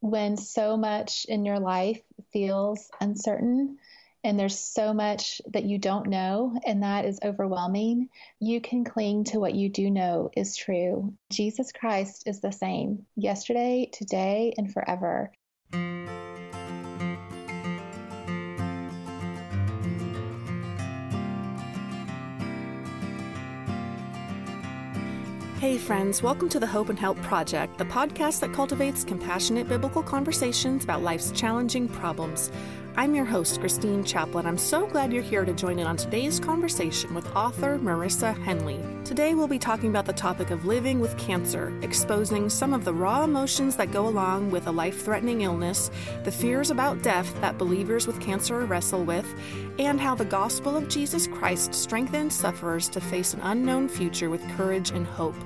when so much in your life feels uncertain and there's so much that you don't know, and that is overwhelming, you can cling to what you do know is true. Jesus Christ is the same yesterday, today, and forever. Hey, friends, welcome to the Hope and Help Project, the podcast that cultivates compassionate biblical conversations about life's challenging problems. I'm your host, Christine Chappell. I'm so glad you're here to join in on today's conversation with author Marissa Henley. Today, we'll be talking about the topic of living with cancer, exposing some of the raw emotions that go along with a life threatening illness, the fears about death that believers with cancer wrestle with, and how the gospel of Jesus Christ strengthens sufferers to face an unknown future with courage and hope.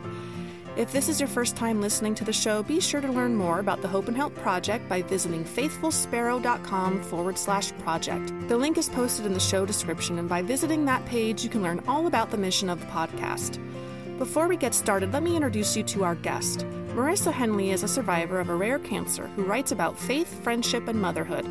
If this is your first time listening to the show, be sure to learn more about the Hope and Help Project by visiting faithfulsparrow.com forward slash project. The link is posted in the show description, and by visiting that page, you can learn all about the mission of the podcast. Before we get started, let me introduce you to our guest. Marissa Henley is a survivor of a rare cancer who writes about faith, friendship, and motherhood.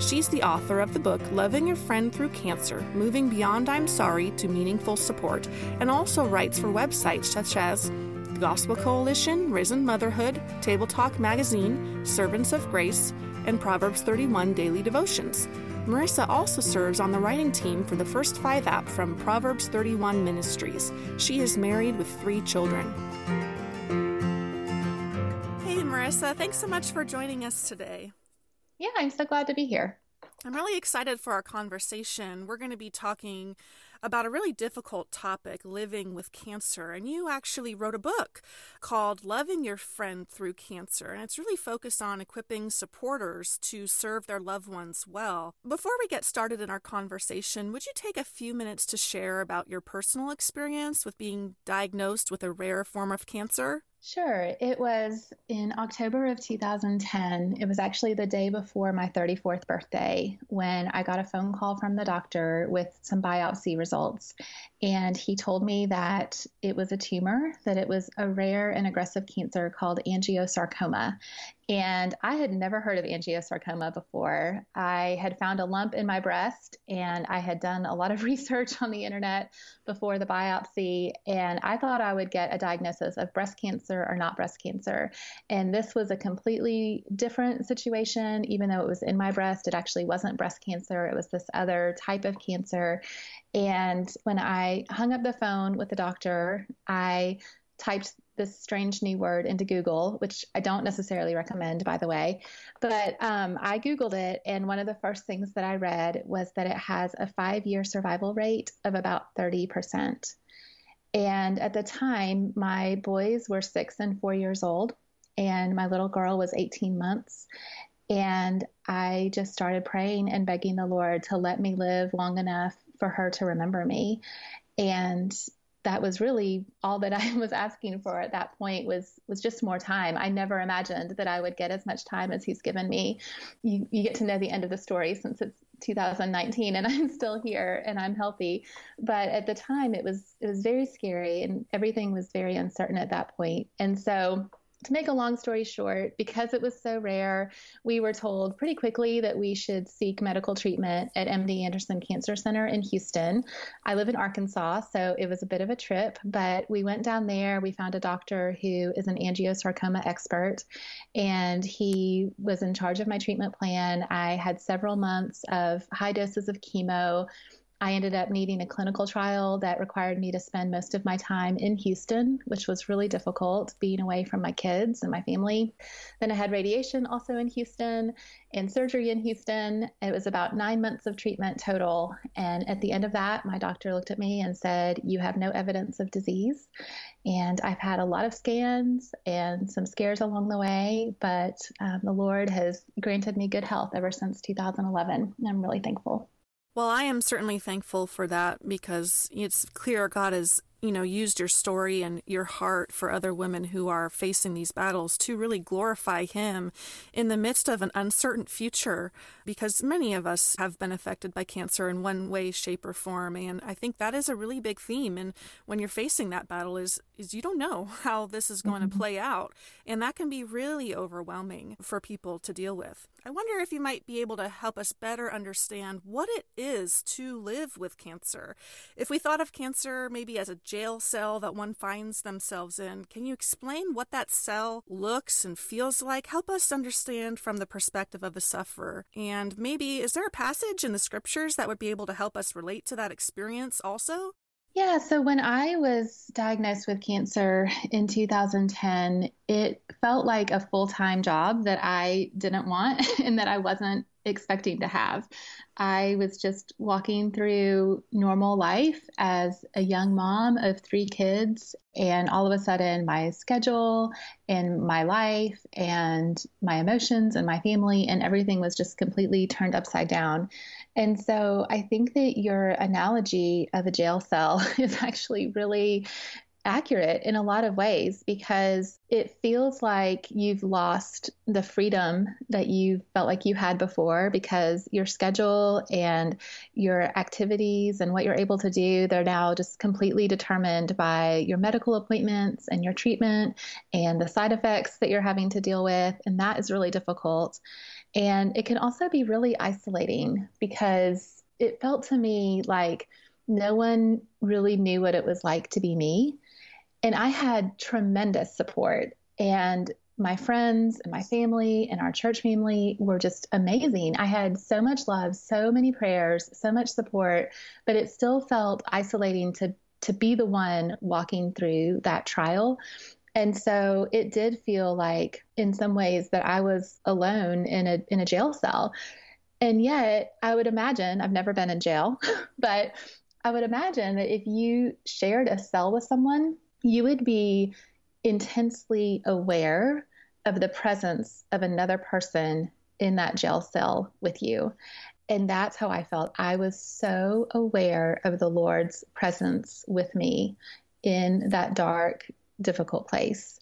She's the author of the book Loving Your Friend Through Cancer Moving Beyond I'm Sorry to Meaningful Support, and also writes for websites such as Gospel Coalition, Risen Motherhood, Table Talk Magazine, Servants of Grace, and Proverbs 31 Daily Devotions. Marissa also serves on the writing team for the First Five app from Proverbs 31 Ministries. She is married with three children. Hey, Marissa, thanks so much for joining us today. Yeah, I'm so glad to be here. I'm really excited for our conversation. We're going to be talking about a really difficult topic, living with cancer. And you actually wrote a book called Loving Your Friend Through Cancer. And it's really focused on equipping supporters to serve their loved ones well. Before we get started in our conversation, would you take a few minutes to share about your personal experience with being diagnosed with a rare form of cancer? Sure. It was in October of 2010. It was actually the day before my 34th birthday when I got a phone call from the doctor with some biopsy results. And he told me that it was a tumor, that it was a rare and aggressive cancer called angiosarcoma. And I had never heard of angiosarcoma before. I had found a lump in my breast and I had done a lot of research on the internet before the biopsy. And I thought I would get a diagnosis of breast cancer or not breast cancer. And this was a completely different situation. Even though it was in my breast, it actually wasn't breast cancer, it was this other type of cancer. And when I hung up the phone with the doctor, I typed this strange new word into Google, which I don't necessarily recommend, by the way. But um, I Googled it, and one of the first things that I read was that it has a five year survival rate of about 30%. And at the time, my boys were six and four years old, and my little girl was 18 months. And I just started praying and begging the Lord to let me live long enough for her to remember me. And that was really all that I was asking for at that point was was just more time. I never imagined that I would get as much time as he's given me. You you get to know the end of the story since it's 2019 and I'm still here and I'm healthy. But at the time it was it was very scary and everything was very uncertain at that point. And so to make a long story short, because it was so rare, we were told pretty quickly that we should seek medical treatment at MD Anderson Cancer Center in Houston. I live in Arkansas, so it was a bit of a trip, but we went down there. We found a doctor who is an angiosarcoma expert, and he was in charge of my treatment plan. I had several months of high doses of chemo I ended up needing a clinical trial that required me to spend most of my time in Houston, which was really difficult being away from my kids and my family. Then I had radiation also in Houston and surgery in Houston. It was about nine months of treatment total. And at the end of that, my doctor looked at me and said, You have no evidence of disease. And I've had a lot of scans and some scares along the way, but um, the Lord has granted me good health ever since 2011. And I'm really thankful. Well, I am certainly thankful for that because it's clear God has you know, used your story and your heart for other women who are facing these battles to really glorify Him in the midst of an uncertain future, because many of us have been affected by cancer in one way, shape, or form. And I think that is a really big theme. And when you're facing that battle, is is you don't know how this is going mm-hmm. to play out, and that can be really overwhelming for people to deal with. I wonder if you might be able to help us better understand what it is to live with cancer. If we thought of cancer maybe as a jail cell that one finds themselves in, can you explain what that cell looks and feels like? Help us understand from the perspective of the sufferer. And maybe, is there a passage in the scriptures that would be able to help us relate to that experience also? Yeah, so when I was diagnosed with cancer in 2010, it felt like a full time job that I didn't want and that I wasn't expecting to have. I was just walking through normal life as a young mom of three kids, and all of a sudden, my schedule and my life and my emotions and my family and everything was just completely turned upside down. And so I think that your analogy of a jail cell is actually really accurate in a lot of ways because it feels like you've lost the freedom that you felt like you had before because your schedule and your activities and what you're able to do they're now just completely determined by your medical appointments and your treatment and the side effects that you're having to deal with and that is really difficult and it can also be really isolating because it felt to me like no one really knew what it was like to be me. And I had tremendous support. And my friends and my family and our church family were just amazing. I had so much love, so many prayers, so much support, but it still felt isolating to to be the one walking through that trial. And so it did feel like, in some ways, that I was alone in a in a jail cell. And yet, I would imagine I've never been in jail, but I would imagine that if you shared a cell with someone, you would be intensely aware of the presence of another person in that jail cell with you. And that's how I felt. I was so aware of the Lord's presence with me in that dark, difficult place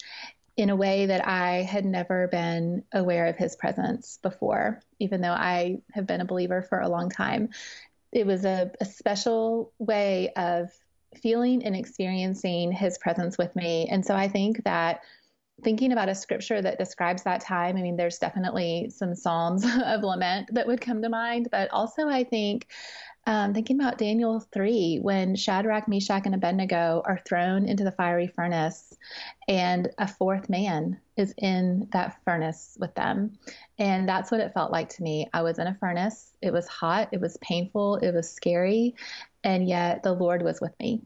in a way that I had never been aware of his presence before, even though I have been a believer for a long time. It was a, a special way of feeling and experiencing his presence with me. And so I think that thinking about a scripture that describes that time, I mean, there's definitely some Psalms of lament that would come to mind, but also I think um, thinking about Daniel 3, when Shadrach, Meshach, and Abednego are thrown into the fiery furnace, and a fourth man is in that furnace with them. And that's what it felt like to me. I was in a furnace. It was hot, it was painful, it was scary, and yet the Lord was with me.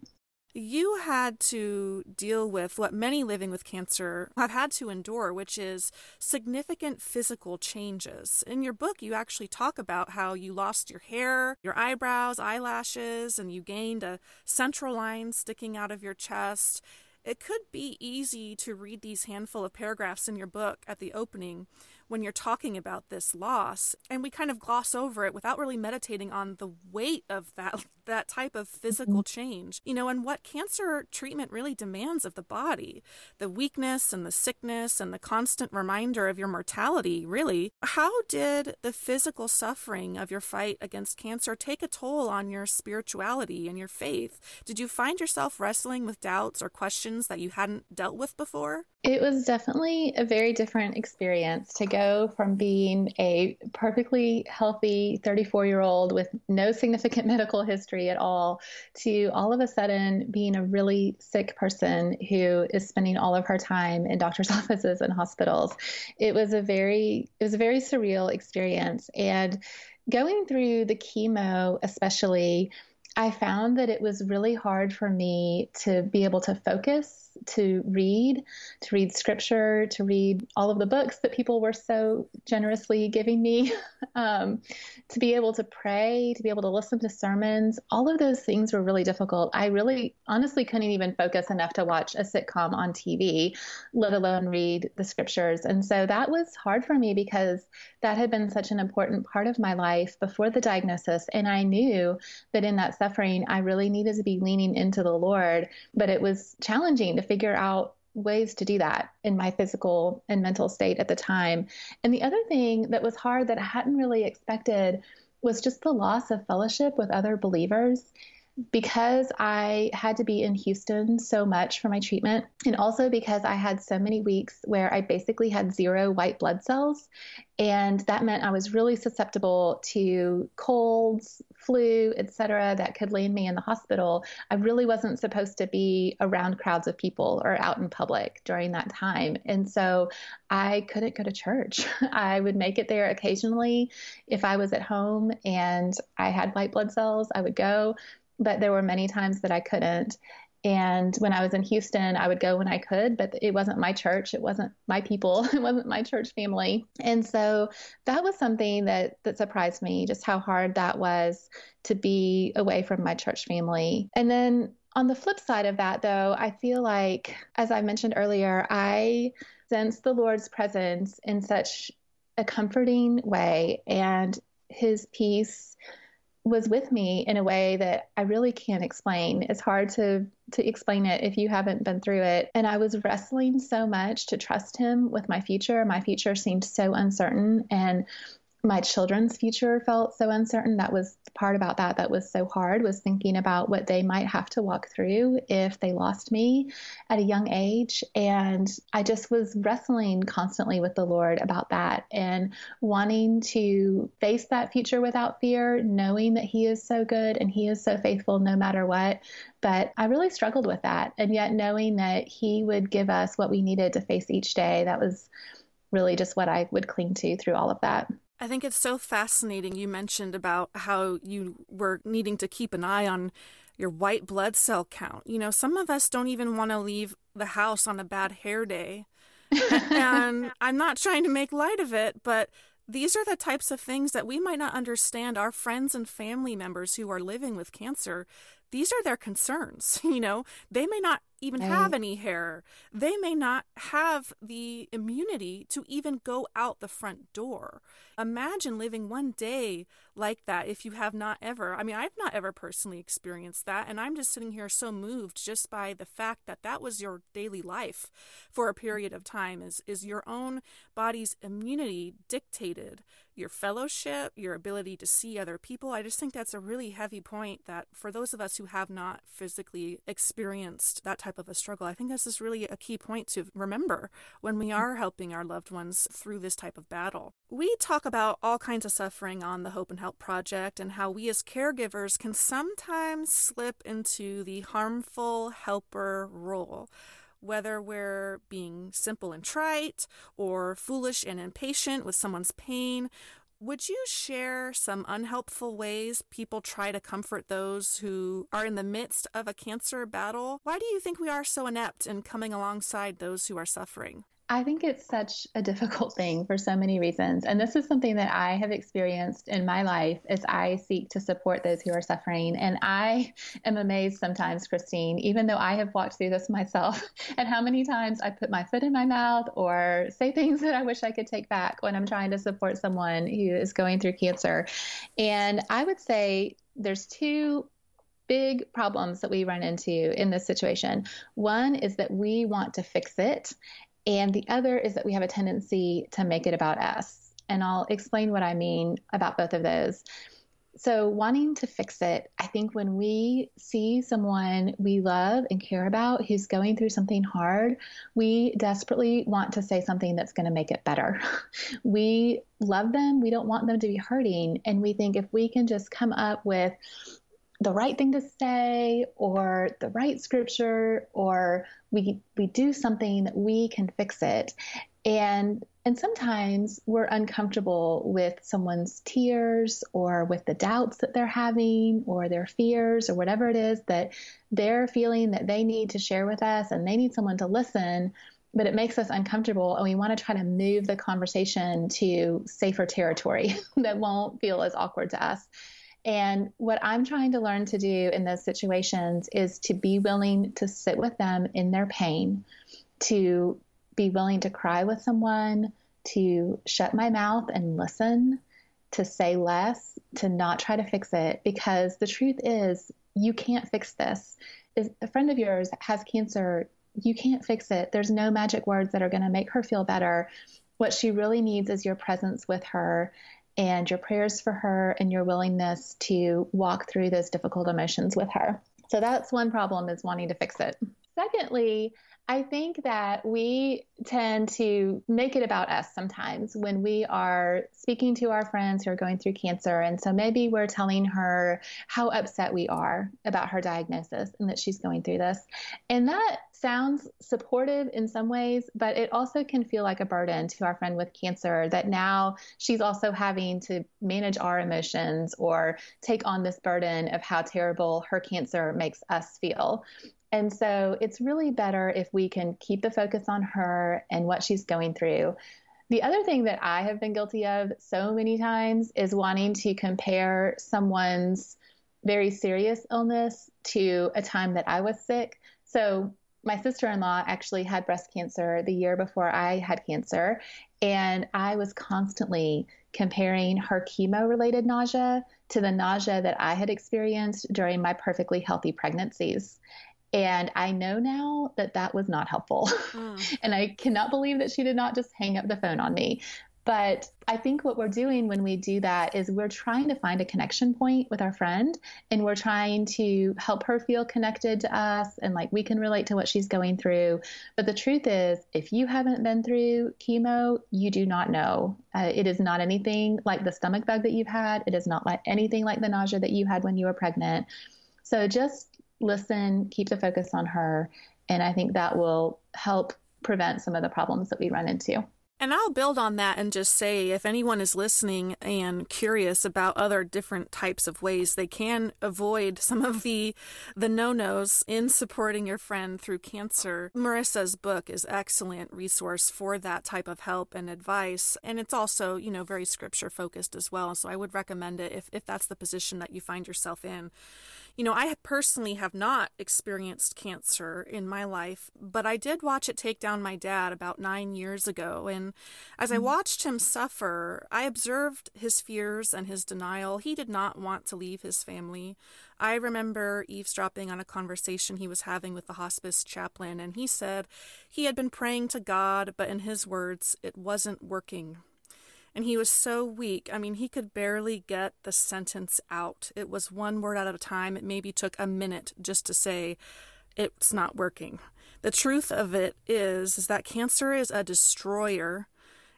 You had to deal with what many living with cancer have had to endure, which is significant physical changes. In your book, you actually talk about how you lost your hair, your eyebrows, eyelashes, and you gained a central line sticking out of your chest. It could be easy to read these handful of paragraphs in your book at the opening when you're talking about this loss and we kind of gloss over it without really meditating on the weight of that that type of physical mm-hmm. change you know and what cancer treatment really demands of the body the weakness and the sickness and the constant reminder of your mortality really. How did the physical suffering of your fight against cancer take a toll on your spirituality and your faith? Did you find yourself wrestling with doubts or questions that you hadn't dealt with before it was definitely a very different experience to go from being a perfectly healthy 34 year old with no significant medical history at all to all of a sudden being a really sick person who is spending all of her time in doctor's offices and hospitals. It was a very it was a very surreal experience and going through the chemo especially I found that it was really hard for me to be able to focus to read, to read scripture, to read all of the books that people were so generously giving me, um, to be able to pray, to be able to listen to sermons. All of those things were really difficult. I really honestly couldn't even focus enough to watch a sitcom on TV, let alone read the scriptures. And so that was hard for me because that had been such an important part of my life before the diagnosis. And I knew that in that suffering, I really needed to be leaning into the Lord. But it was challenging to figure out ways to do that in my physical and mental state at the time. And the other thing that was hard that I hadn't really expected was just the loss of fellowship with other believers because I had to be in Houston so much for my treatment, and also because I had so many weeks where I basically had zero white blood cells. And that meant I was really susceptible to colds, flu, etc., that could land me in the hospital. I really wasn't supposed to be around crowds of people or out in public during that time. And so I couldn't go to church. I would make it there occasionally if I was at home and I had white blood cells, I would go but there were many times that I couldn't. And when I was in Houston, I would go when I could, but it wasn't my church. It wasn't my people. It wasn't my church family. And so that was something that, that surprised me, just how hard that was to be away from my church family. And then on the flip side of that, though, I feel like, as I mentioned earlier, I sense the Lord's presence in such a comforting way and his peace was with me in a way that I really can't explain. It's hard to to explain it if you haven't been through it. And I was wrestling so much to trust him with my future. My future seemed so uncertain and my children's future felt so uncertain. That was the part about that that was so hard was thinking about what they might have to walk through if they lost me at a young age. And I just was wrestling constantly with the Lord about that and wanting to face that future without fear, knowing that He is so good and He is so faithful no matter what. But I really struggled with that. And yet knowing that He would give us what we needed to face each day, that was really just what I would cling to through all of that. I think it's so fascinating you mentioned about how you were needing to keep an eye on your white blood cell count. You know, some of us don't even want to leave the house on a bad hair day. and I'm not trying to make light of it, but these are the types of things that we might not understand our friends and family members who are living with cancer these are their concerns. You know, they may not even right. have any hair. They may not have the immunity to even go out the front door. Imagine living one day like that if you have not ever. I mean, I've not ever personally experienced that. And I'm just sitting here so moved just by the fact that that was your daily life for a period of time is, is your own body's immunity dictated your fellowship, your ability to see other people. I just think that's a really heavy point that for those of us who have not physically experienced that type of a struggle, I think this is really a key point to remember when we are helping our loved ones through this type of battle. We talk about all kinds of suffering on the Hope and Help Project and how we as caregivers can sometimes slip into the harmful helper role whether we're being simple and trite or foolish and impatient with someone's pain. Would you share some unhelpful ways people try to comfort those who are in the midst of a cancer battle? Why do you think we are so inept in coming alongside those who are suffering? I think it's such a difficult thing for so many reasons. And this is something that I have experienced in my life as I seek to support those who are suffering. And I am amazed sometimes, Christine, even though I have walked through this myself, at how many times I put my foot in my mouth or say things that I wish I could take back when I'm trying to support someone who is going through cancer. And I would say there's two big problems that we run into in this situation. One is that we want to fix it and the other is that we have a tendency to make it about us. And I'll explain what I mean about both of those. So, wanting to fix it, I think when we see someone we love and care about who's going through something hard, we desperately want to say something that's going to make it better. we love them, we don't want them to be hurting. And we think if we can just come up with the right thing to say or the right scripture or we we do something we can fix it And and sometimes we're uncomfortable with someone's tears or with the doubts that they're having or their fears or whatever it is that they're feeling that they need to share with us and they need someone to listen but it makes us uncomfortable and we want to try to move the conversation to safer territory that won't feel as awkward to us. And what I'm trying to learn to do in those situations is to be willing to sit with them in their pain, to be willing to cry with someone, to shut my mouth and listen, to say less, to not try to fix it. Because the truth is, you can't fix this. If a friend of yours has cancer, you can't fix it. There's no magic words that are going to make her feel better. What she really needs is your presence with her and your prayers for her and your willingness to walk through those difficult emotions with her. So that's one problem is wanting to fix it. Secondly, I think that we tend to make it about us sometimes when we are speaking to our friends who are going through cancer. And so maybe we're telling her how upset we are about her diagnosis and that she's going through this. And that sounds supportive in some ways, but it also can feel like a burden to our friend with cancer that now she's also having to manage our emotions or take on this burden of how terrible her cancer makes us feel. And so it's really better if we can keep the focus on her and what she's going through. The other thing that I have been guilty of so many times is wanting to compare someone's very serious illness to a time that I was sick. So my sister-in-law actually had breast cancer the year before I had cancer, and I was constantly comparing her chemo-related nausea to the nausea that I had experienced during my perfectly healthy pregnancies. And I know now that that was not helpful. Mm. and I cannot believe that she did not just hang up the phone on me. But I think what we're doing when we do that is we're trying to find a connection point with our friend and we're trying to help her feel connected to us and like we can relate to what she's going through. But the truth is, if you haven't been through chemo, you do not know. Uh, it is not anything like the stomach bug that you've had, it is not like anything like the nausea that you had when you were pregnant. So just listen, keep the focus on her. And I think that will help prevent some of the problems that we run into. And I'll build on that and just say if anyone is listening and curious about other different types of ways they can avoid some of the the no-nos in supporting your friend through cancer, Marissa's book is excellent resource for that type of help and advice. And it's also, you know, very scripture focused as well. So I would recommend it if, if that's the position that you find yourself in you know, I personally have not experienced cancer in my life, but I did watch it take down my dad about nine years ago. And as I mm. watched him suffer, I observed his fears and his denial. He did not want to leave his family. I remember eavesdropping on a conversation he was having with the hospice chaplain, and he said he had been praying to God, but in his words, it wasn't working and he was so weak. I mean, he could barely get the sentence out. It was one word at a time. It maybe took a minute just to say, it's not working. The truth of it is, is that cancer is a destroyer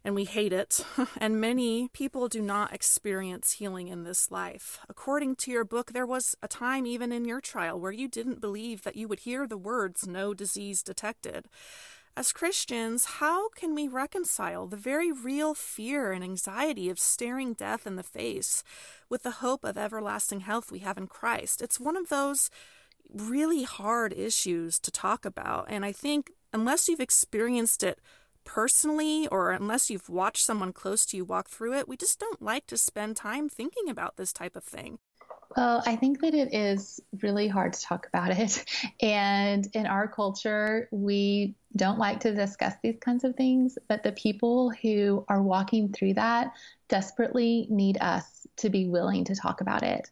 and we hate it. and many people do not experience healing in this life. According to your book, there was a time even in your trial where you didn't believe that you would hear the words no disease detected. As Christians, how can we reconcile the very real fear and anxiety of staring death in the face with the hope of everlasting health we have in Christ? It's one of those really hard issues to talk about. And I think unless you've experienced it personally or unless you've watched someone close to you walk through it, we just don't like to spend time thinking about this type of thing. Well, I think that it is really hard to talk about it. And in our culture, we don't like to discuss these kinds of things, but the people who are walking through that desperately need us to be willing to talk about it.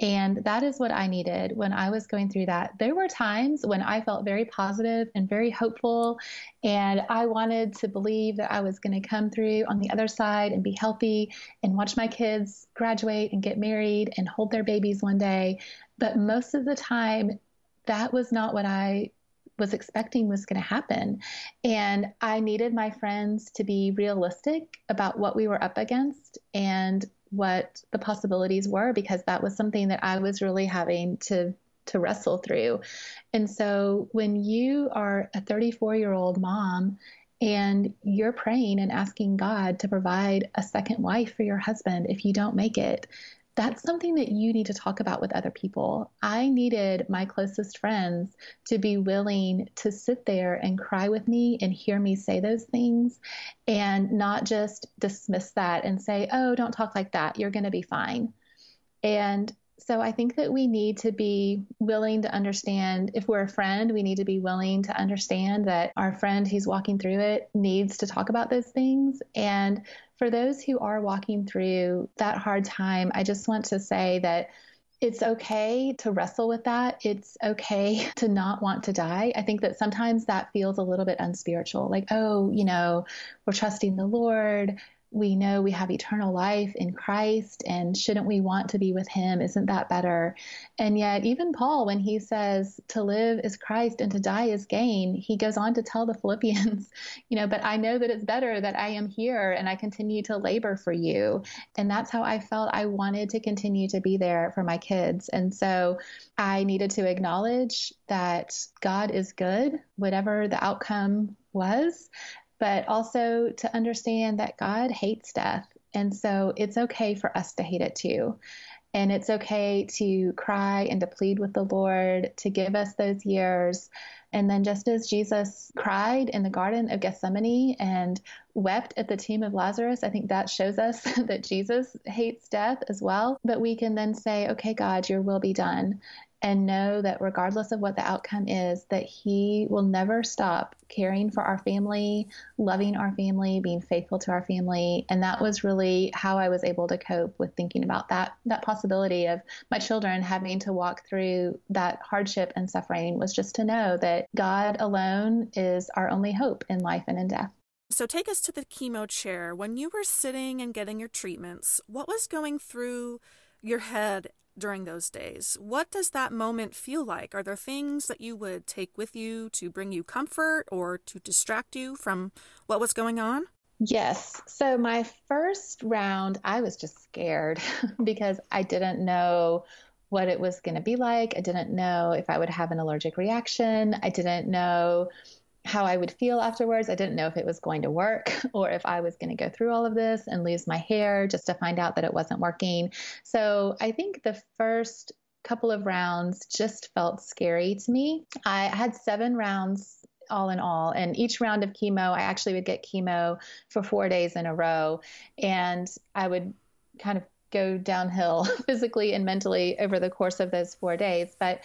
And that is what I needed when I was going through that. There were times when I felt very positive and very hopeful, and I wanted to believe that I was going to come through on the other side and be healthy and watch my kids graduate and get married and hold their babies one day. But most of the time, that was not what I was expecting was going to happen. And I needed my friends to be realistic about what we were up against and what the possibilities were because that was something that I was really having to to wrestle through. And so when you are a 34 year old mom and you're praying and asking God to provide a second wife for your husband if you don't make it, that's something that you need to talk about with other people. I needed my closest friends to be willing to sit there and cry with me and hear me say those things and not just dismiss that and say, oh, don't talk like that. You're going to be fine. And so I think that we need to be willing to understand if we're a friend, we need to be willing to understand that our friend who's walking through it needs to talk about those things. And for those who are walking through that hard time, I just want to say that it's okay to wrestle with that. It's okay to not want to die. I think that sometimes that feels a little bit unspiritual. Like, oh, you know, we're trusting the Lord we know we have eternal life in Christ and shouldn't we want to be with him? Isn't that better? And yet, even Paul, when he says to live is Christ and to die is gain, he goes on to tell the Philippians, you know, but I know that it's better that I am here and I continue to labor for you. And that's how I felt I wanted to continue to be there for my kids. And so I needed to acknowledge that God is good, whatever the outcome was but also to understand that God hates death. And so it's okay for us to hate it too. And it's okay to cry and to plead with the Lord to give us those years. And then, just as Jesus cried in the Garden of Gethsemane and wept at the tomb of Lazarus, I think that shows us that Jesus hates death as well. But we can then say, okay, God, your will be done and know that regardless of what the outcome is that he will never stop caring for our family loving our family being faithful to our family. And that was really how i was able to cope with thinking about that that possibility of my children having to walk through that hardship and suffering was just to know that god alone is our only hope in life and in death. So take us to the chemo chair. When you were sitting and getting your treatments what was going through your head during those days. What does that moment feel like? Are there things that you would take with you to bring you comfort or to distract you from what was going on? Yes. So, my first round, I was just scared because I didn't know what it was going to be like. I didn't know if I would have an allergic reaction. I didn't know how I would feel afterwards. I didn't know if it was going to work or if I was going to go through all of this and lose my hair just to find out that it wasn't working. So I think the first couple of rounds just felt scary to me. I had seven rounds all in all. And each round of chemo, I actually would get chemo for four days in a row. And I would kind of go downhill physically and mentally over the course of those four days. But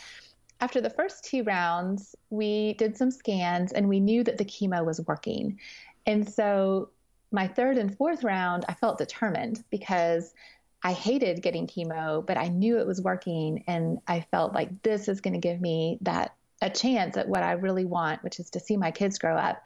after the first two rounds, we did some scans and we knew that the chemo was working. And so my third and fourth round, I felt determined because I hated getting chemo, but I knew it was working. And I felt like this is going to give me that a chance at what I really want, which is to see my kids grow up.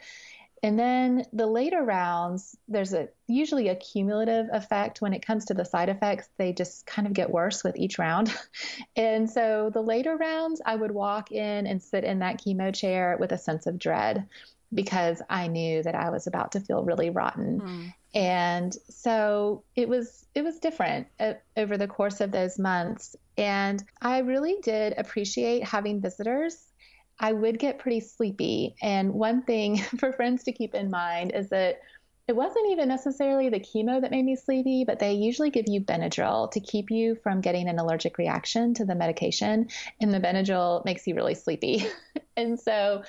And then the later rounds, there's a usually a cumulative effect when it comes to the side effects. They just kind of get worse with each round. and so the later rounds, I would walk in and sit in that chemo chair with a sense of dread because I knew that I was about to feel really rotten. Mm. And so it was it was different uh, over the course of those months. And I really did appreciate having visitors I would get pretty sleepy. And one thing for friends to keep in mind is that it wasn't even necessarily the chemo that made me sleepy, but they usually give you Benadryl to keep you from getting an allergic reaction to the medication. And the Benadryl makes you really sleepy. and so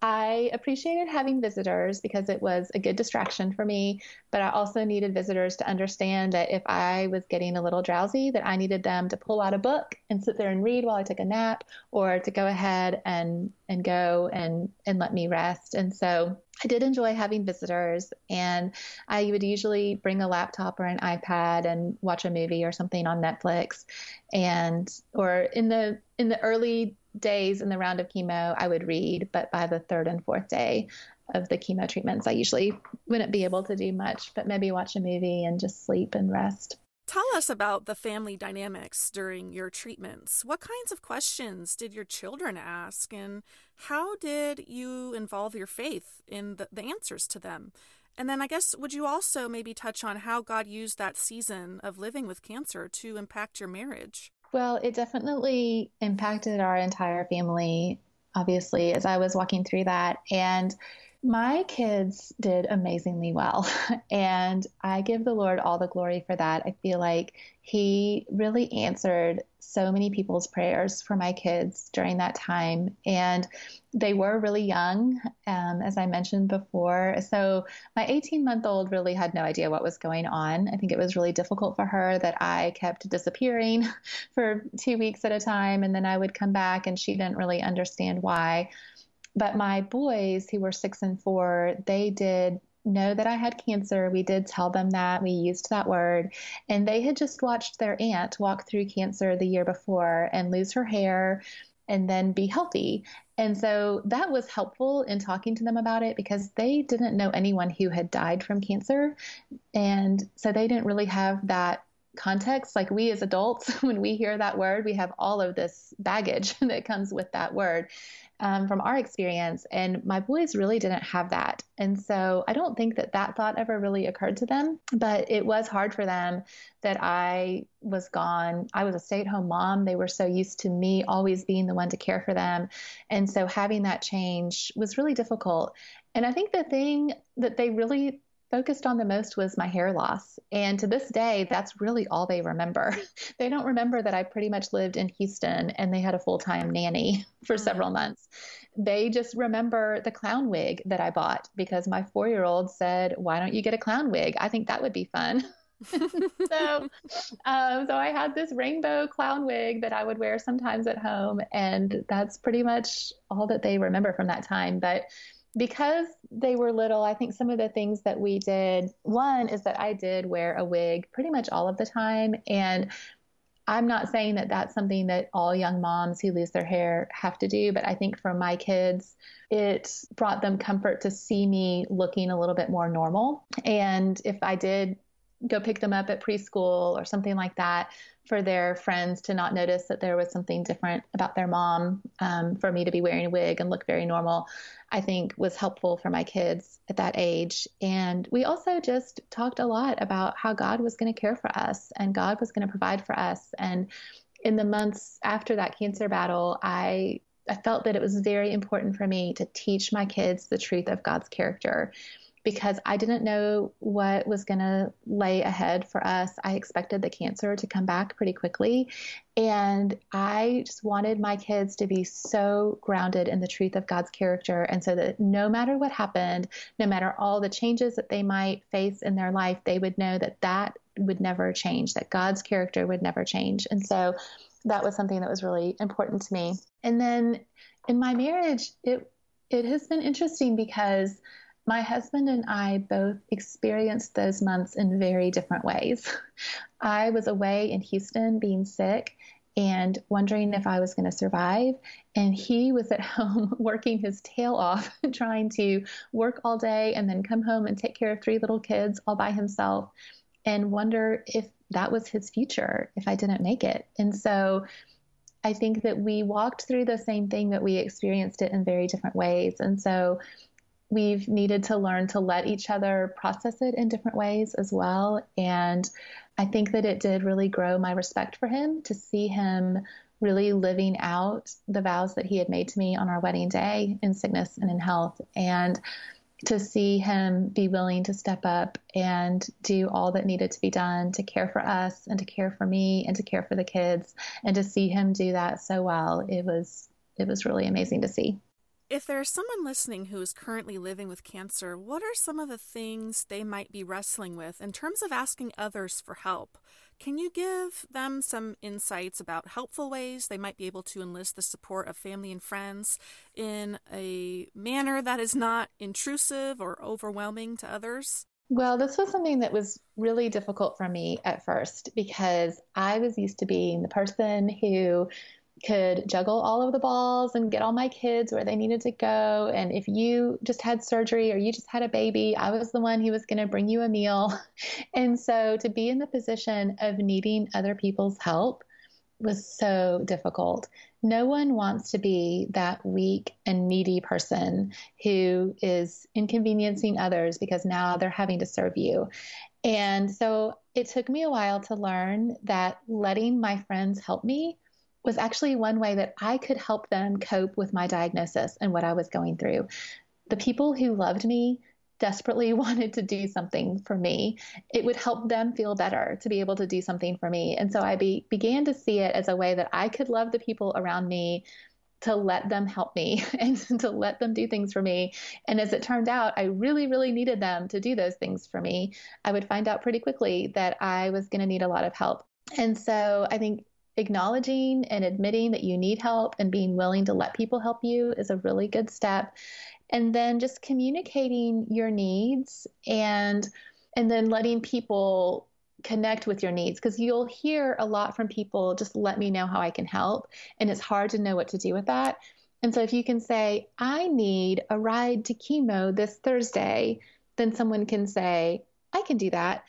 I appreciated having visitors because it was a good distraction for me, but I also needed visitors to understand that if I was getting a little drowsy, that I needed them to pull out a book and sit there and read while I took a nap or to go ahead and and go and and let me rest. And so I did enjoy having visitors and I would usually bring a laptop or an iPad and watch a movie or something on Netflix and or in the in the early days in the round of chemo, I would read, but by the third and fourth day of the chemo treatments, I usually wouldn't be able to do much, but maybe watch a movie and just sleep and rest. Tell us about the family dynamics during your treatments. What kinds of questions did your children ask, and how did you involve your faith in the, the answers to them? And then I guess, would you also maybe touch on how God used that season of living with cancer to impact your marriage? Well, it definitely impacted our entire family, obviously, as I was walking through that. And My kids did amazingly well, and I give the Lord all the glory for that. I feel like He really answered so many people's prayers for my kids during that time. And they were really young, um, as I mentioned before. So my 18 month old really had no idea what was going on. I think it was really difficult for her that I kept disappearing for two weeks at a time, and then I would come back, and she didn't really understand why. But my boys, who were six and four, they did know that I had cancer. We did tell them that. We used that word. And they had just watched their aunt walk through cancer the year before and lose her hair and then be healthy. And so that was helpful in talking to them about it because they didn't know anyone who had died from cancer. And so they didn't really have that context. Like we as adults, when we hear that word, we have all of this baggage that comes with that word um, from our experience. And my boys really didn't have that. And so I don't think that that thought ever really occurred to them, but it was hard for them that I was gone. I was a stay at home mom. They were so used to me always being the one to care for them. And so having that change was really difficult. And I think the thing that they really focused on the most was my hair loss. And to this day, that's really all they remember. they don't remember that I pretty much lived in Houston and they had a full time nanny for mm-hmm. several months. They just remember the clown wig that I bought because my four year old said, Why don't you get a clown wig? I think that would be fun. so, um, so I had this rainbow clown wig that I would wear sometimes at home, and that's pretty much all that they remember from that time. But because they were little, I think some of the things that we did, one is that I did wear a wig pretty much all of the time. And I'm not saying that that's something that all young moms who lose their hair have to do, but I think for my kids, it brought them comfort to see me looking a little bit more normal. And if I did go pick them up at preschool or something like that, for their friends to not notice that there was something different about their mom, um, for me to be wearing a wig and look very normal, I think was helpful for my kids at that age. And we also just talked a lot about how God was going to care for us and God was going to provide for us. And in the months after that cancer battle, I I felt that it was very important for me to teach my kids the truth of God's character because I didn't know what was going to lay ahead for us. I expected the cancer to come back pretty quickly. And I just wanted my kids to be so grounded in the truth of God's character. And so that no matter what happened, no matter all the changes that they might face in their life, they would know that that would never change, that God's character would never change. And so that was something that was really important to me. And then in my marriage, it it has been interesting because my husband and I both experienced those months in very different ways. I was away in Houston being sick and wondering if I was going to survive. And he was at home working his tail off, trying to work all day and then come home and take care of three little kids all by himself and wonder if that was his future if I didn't make it. And so I think that we walked through the same thing, but we experienced it in very different ways. And so we've needed to learn to let each other process it in different ways as well. And I think that it did really grow my respect for him to see him really living out the vows that he had made to me on our wedding day in sickness and in health. And to see him be willing to step up and do all that needed to be done to care for us and to care for me and to care for the kids and to see him do that so well it was it was really amazing to see if there's someone listening who is currently living with cancer, what are some of the things they might be wrestling with in terms of asking others for help? Can you give them some insights about helpful ways they might be able to enlist the support of family and friends in a manner that is not intrusive or overwhelming to others? Well, this was something that was really difficult for me at first because I was used to being the person who could juggle all of the balls and get all my kids where they needed to go. And if you just had surgery or you just had a baby, I was the one who was going to bring you a meal. And so to be in the position of needing other people's help was so difficult. No one wants to be that weak and needy person who is inconveniencing others because now they're having to serve you. And so it took me a while to learn that letting my friends help me was actually one way that I could help them cope with my diagnosis and what I was going through. the people who loved me desperately wanted to do something for me, it would help them feel better to be able to do something for me. And so I be, began to see it as a way that I could love the people around me to let them help me and to let them do things for me. And as it turned out, I really, really needed them to do those things for me. I would find out pretty quickly that I was going to need a lot of help. And so I think acknowledging and admitting that you need help and being willing to let people help you is a really good step and then just communicating your needs and and then letting people connect with your needs because you'll hear a lot from people just let me know how I can help and it's hard to know what to do with that. And so if you can say I need a ride to chemo this Thursday, then someone can say I can do that.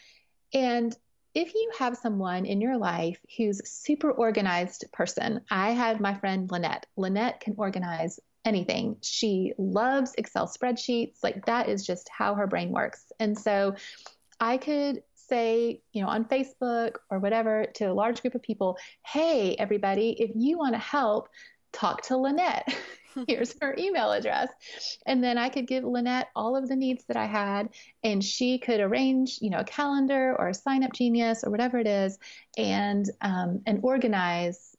And if you have someone in your life who's super organized person, I had my friend Lynette. Lynette can organize anything. She loves Excel spreadsheets. Like that is just how her brain works. And so I could say, you know, on Facebook or whatever to a large group of people, hey, everybody, if you want to help, talk to Lynette. Here's her email address. And then I could give Lynette all of the needs that I had, and she could arrange, you know, a calendar or a sign up genius or whatever it is, and um, and organize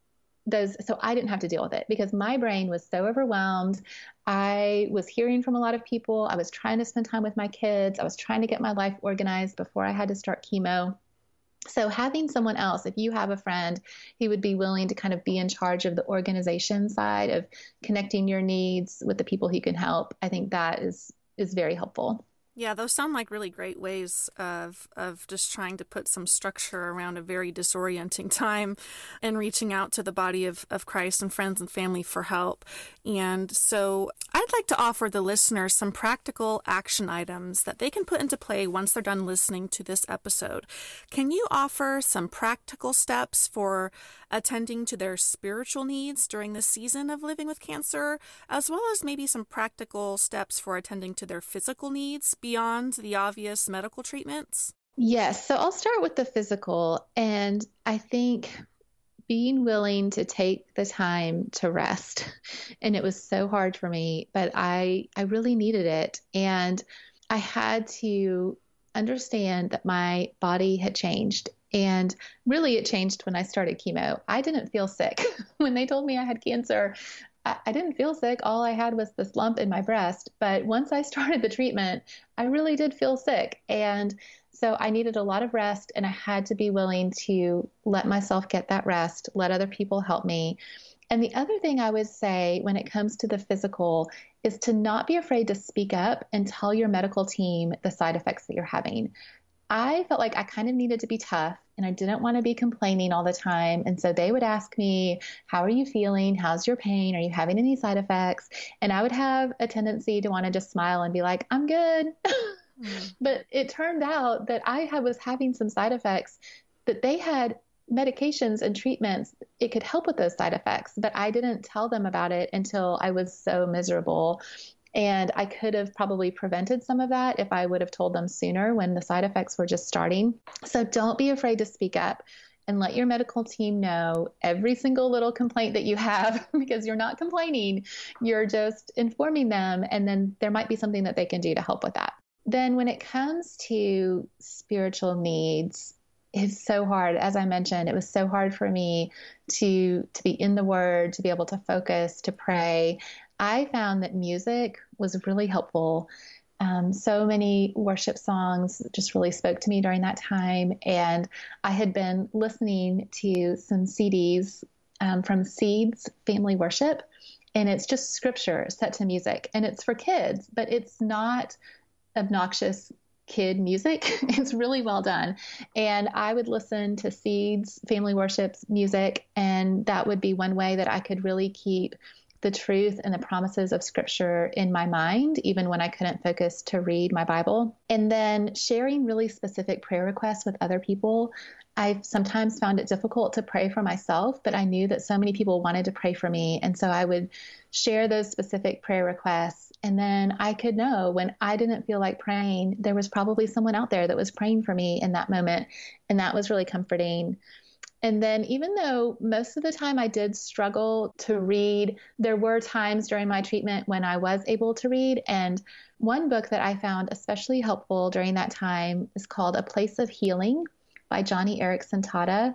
those so I didn't have to deal with it because my brain was so overwhelmed. I was hearing from a lot of people. I was trying to spend time with my kids. I was trying to get my life organized before I had to start chemo. So, having someone else, if you have a friend who would be willing to kind of be in charge of the organization side of connecting your needs with the people who can help, I think that is is very helpful. Yeah, those sound like really great ways of of just trying to put some structure around a very disorienting time and reaching out to the body of, of Christ and friends and family for help. And so I'd like to offer the listeners some practical action items that they can put into play once they're done listening to this episode. Can you offer some practical steps for attending to their spiritual needs during the season of living with cancer, as well as maybe some practical steps for attending to their physical needs beyond the obvious medical treatments? Yes. So I'll start with the physical. And I think being willing to take the time to rest. And it was so hard for me, but I I really needed it and I had to understand that my body had changed and really it changed when I started chemo. I didn't feel sick. when they told me I had cancer, I, didn't feel sick. All I had was this lump in my breast. But once I started the treatment, I really did feel sick. And so I needed a lot of rest, and I had to be willing to let myself get that rest, let other people help me. And the other thing I would say when it comes to the physical is to not be afraid to speak up and tell your medical team the side effects that you're having. I felt like I kind of needed to be tough and I didn't want to be complaining all the time. And so they would ask me, How are you feeling? How's your pain? Are you having any side effects? And I would have a tendency to want to just smile and be like, I'm good. mm. But it turned out that I was having some side effects that they had medications and treatments, it could help with those side effects, but I didn't tell them about it until I was so miserable and I could have probably prevented some of that if I would have told them sooner when the side effects were just starting. So don't be afraid to speak up and let your medical team know every single little complaint that you have because you're not complaining. You're just informing them, and then there might be something that they can do to help with that. Then, when it comes to spiritual needs, it's so hard as i mentioned it was so hard for me to to be in the word to be able to focus to pray I found that music was really helpful. Um, so many worship songs just really spoke to me during that time. And I had been listening to some CDs um, from Seeds Family Worship, and it's just scripture set to music. And it's for kids, but it's not obnoxious kid music. it's really well done. And I would listen to Seeds Family Worship's music, and that would be one way that I could really keep the truth and the promises of scripture in my mind, even when I couldn't focus to read my Bible. And then sharing really specific prayer requests with other people. I've sometimes found it difficult to pray for myself, but I knew that so many people wanted to pray for me. And so I would share those specific prayer requests. And then I could know when I didn't feel like praying, there was probably someone out there that was praying for me in that moment. And that was really comforting. And then, even though most of the time I did struggle to read, there were times during my treatment when I was able to read. And one book that I found especially helpful during that time is called A Place of Healing by Joni Eareckson Tada.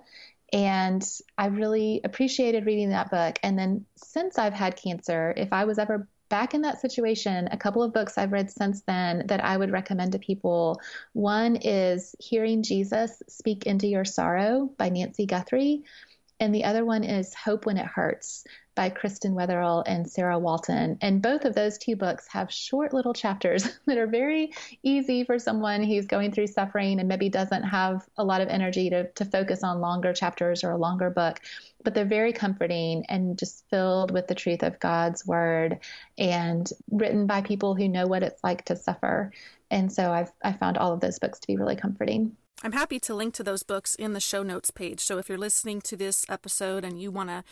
And I really appreciated reading that book. And then, since I've had cancer, if I was ever back in that situation, a couple of books I've read since then that I would recommend to people. One is Hearing Jesus Speak into Your Sorrow by Nancy Guthrie, and the other one is Hope When It Hurts by Kristen Wetherell and Sarah Walton. And both of those two books have short little chapters that are very easy for someone who's going through suffering and maybe doesn't have a lot of energy to, to focus on longer chapters or a longer book. But they're very comforting and just filled with the truth of God's word and written by people who know what it's like to suffer. And so I've I found all of those books to be really comforting. I'm happy to link to those books in the show notes page. So if you're listening to this episode and you want to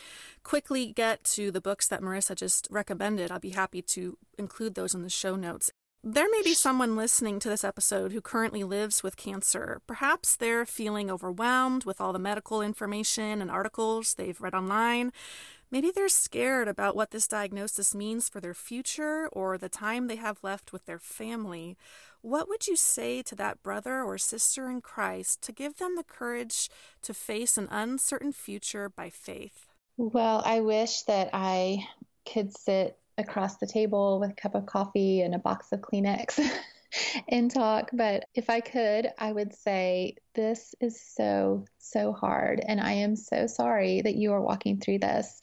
quickly get to the books that Marissa just recommended, I'll be happy to include those in the show notes. There may be someone listening to this episode who currently lives with cancer. Perhaps they're feeling overwhelmed with all the medical information and articles they've read online. Maybe they're scared about what this diagnosis means for their future or the time they have left with their family. What would you say to that brother or sister in Christ to give them the courage to face an uncertain future by faith? Well, I wish that I could sit across the table with a cup of coffee and a box of Kleenex and talk. But if I could, I would say, This is so, so hard. And I am so sorry that you are walking through this.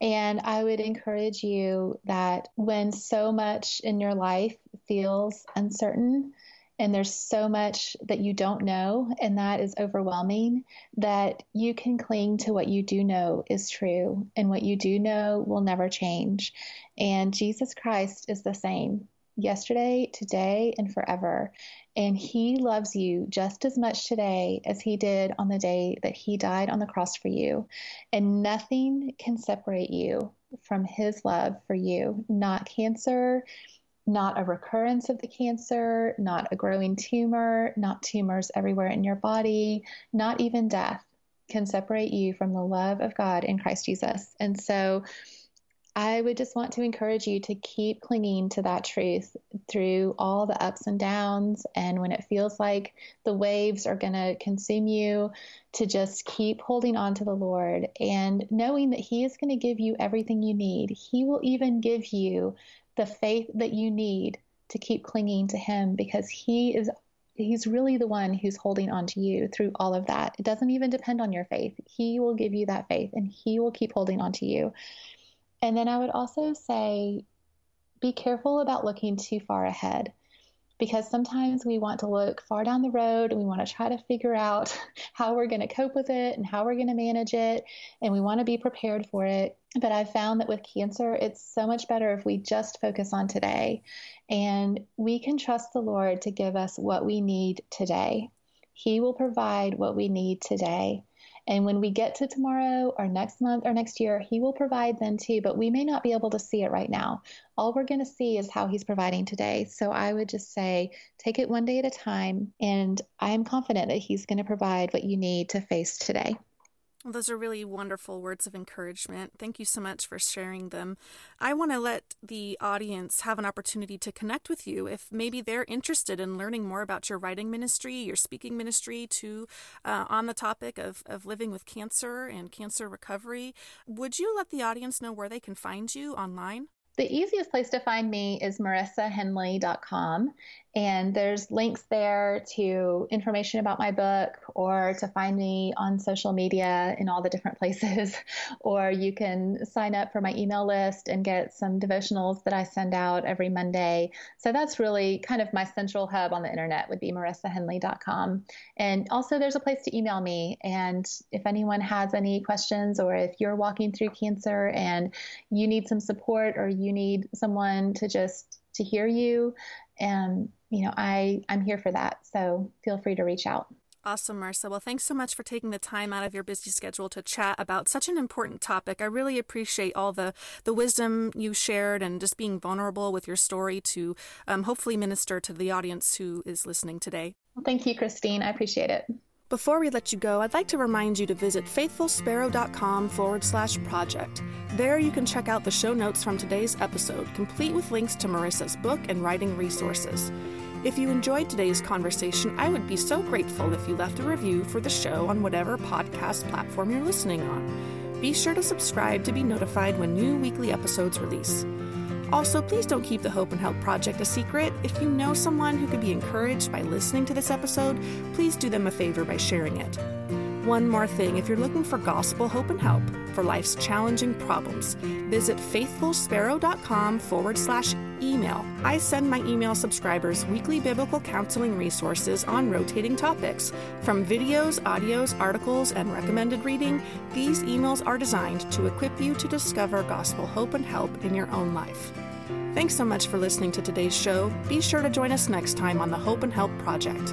And I would encourage you that when so much in your life feels uncertain, and there's so much that you don't know, and that is overwhelming, that you can cling to what you do know is true, and what you do know will never change. And Jesus Christ is the same yesterday, today, and forever. And he loves you just as much today as he did on the day that he died on the cross for you. And nothing can separate you from his love for you, not cancer, not a recurrence of the cancer, not a growing tumor, not tumors everywhere in your body, not even death can separate you from the love of God in Christ Jesus. And so, I would just want to encourage you to keep clinging to that truth through all the ups and downs. And when it feels like the waves are going to consume you, to just keep holding on to the Lord and knowing that He is going to give you everything you need. He will even give you the faith that you need to keep clinging to Him because He is he's really the one who's holding on to you through all of that. It doesn't even depend on your faith. He will give you that faith and he will keep holding on to you. And then I would also say be careful about looking too far ahead because sometimes we want to look far down the road and we want to try to figure out how we're going to cope with it and how we're going to manage it and we want to be prepared for it. But I've found that with cancer, it's so much better if we just focus on today and we can trust the Lord to give us what we need today. He will provide what we need today. And when we get to tomorrow or next month or next year, He will provide then too, but we may not be able to see it right now. All we're going to see is how He's providing today. So I would just say take it one day at a time. And I am confident that He's going to provide what you need to face today. Those are really wonderful words of encouragement. Thank you so much for sharing them. I want to let the audience have an opportunity to connect with you if maybe they're interested in learning more about your writing ministry, your speaking ministry, to uh, on the topic of, of living with cancer and cancer recovery. Would you let the audience know where they can find you online? The easiest place to find me is marissahenley.com. And there's links there to information about my book or to find me on social media in all the different places. or you can sign up for my email list and get some devotionals that I send out every Monday. So that's really kind of my central hub on the internet would be marissahenley.com. And also there's a place to email me. And if anyone has any questions or if you're walking through cancer and you need some support or you need someone to just to hear you and you know i i'm here for that so feel free to reach out Awesome, Marissa. Well, thanks so much for taking the time out of your busy schedule to chat about such an important topic. I really appreciate all the, the wisdom you shared and just being vulnerable with your story to um, hopefully minister to the audience who is listening today. Well, thank you, Christine. I appreciate it. Before we let you go, I'd like to remind you to visit faithfulsparrow.com forward slash project. There you can check out the show notes from today's episode, complete with links to Marissa's book and writing resources. If you enjoyed today's conversation, I would be so grateful if you left a review for the show on whatever podcast platform you're listening on. Be sure to subscribe to be notified when new weekly episodes release. Also, please don't keep the Hope and Help Project a secret. If you know someone who could be encouraged by listening to this episode, please do them a favor by sharing it. One more thing if you're looking for gospel hope and help for life's challenging problems, visit faithfulsparrow.com forward slash email. I send my email subscribers weekly biblical counseling resources on rotating topics. From videos, audios, articles, and recommended reading, these emails are designed to equip you to discover gospel hope and help in your own life. Thanks so much for listening to today's show. Be sure to join us next time on the Hope and Help Project.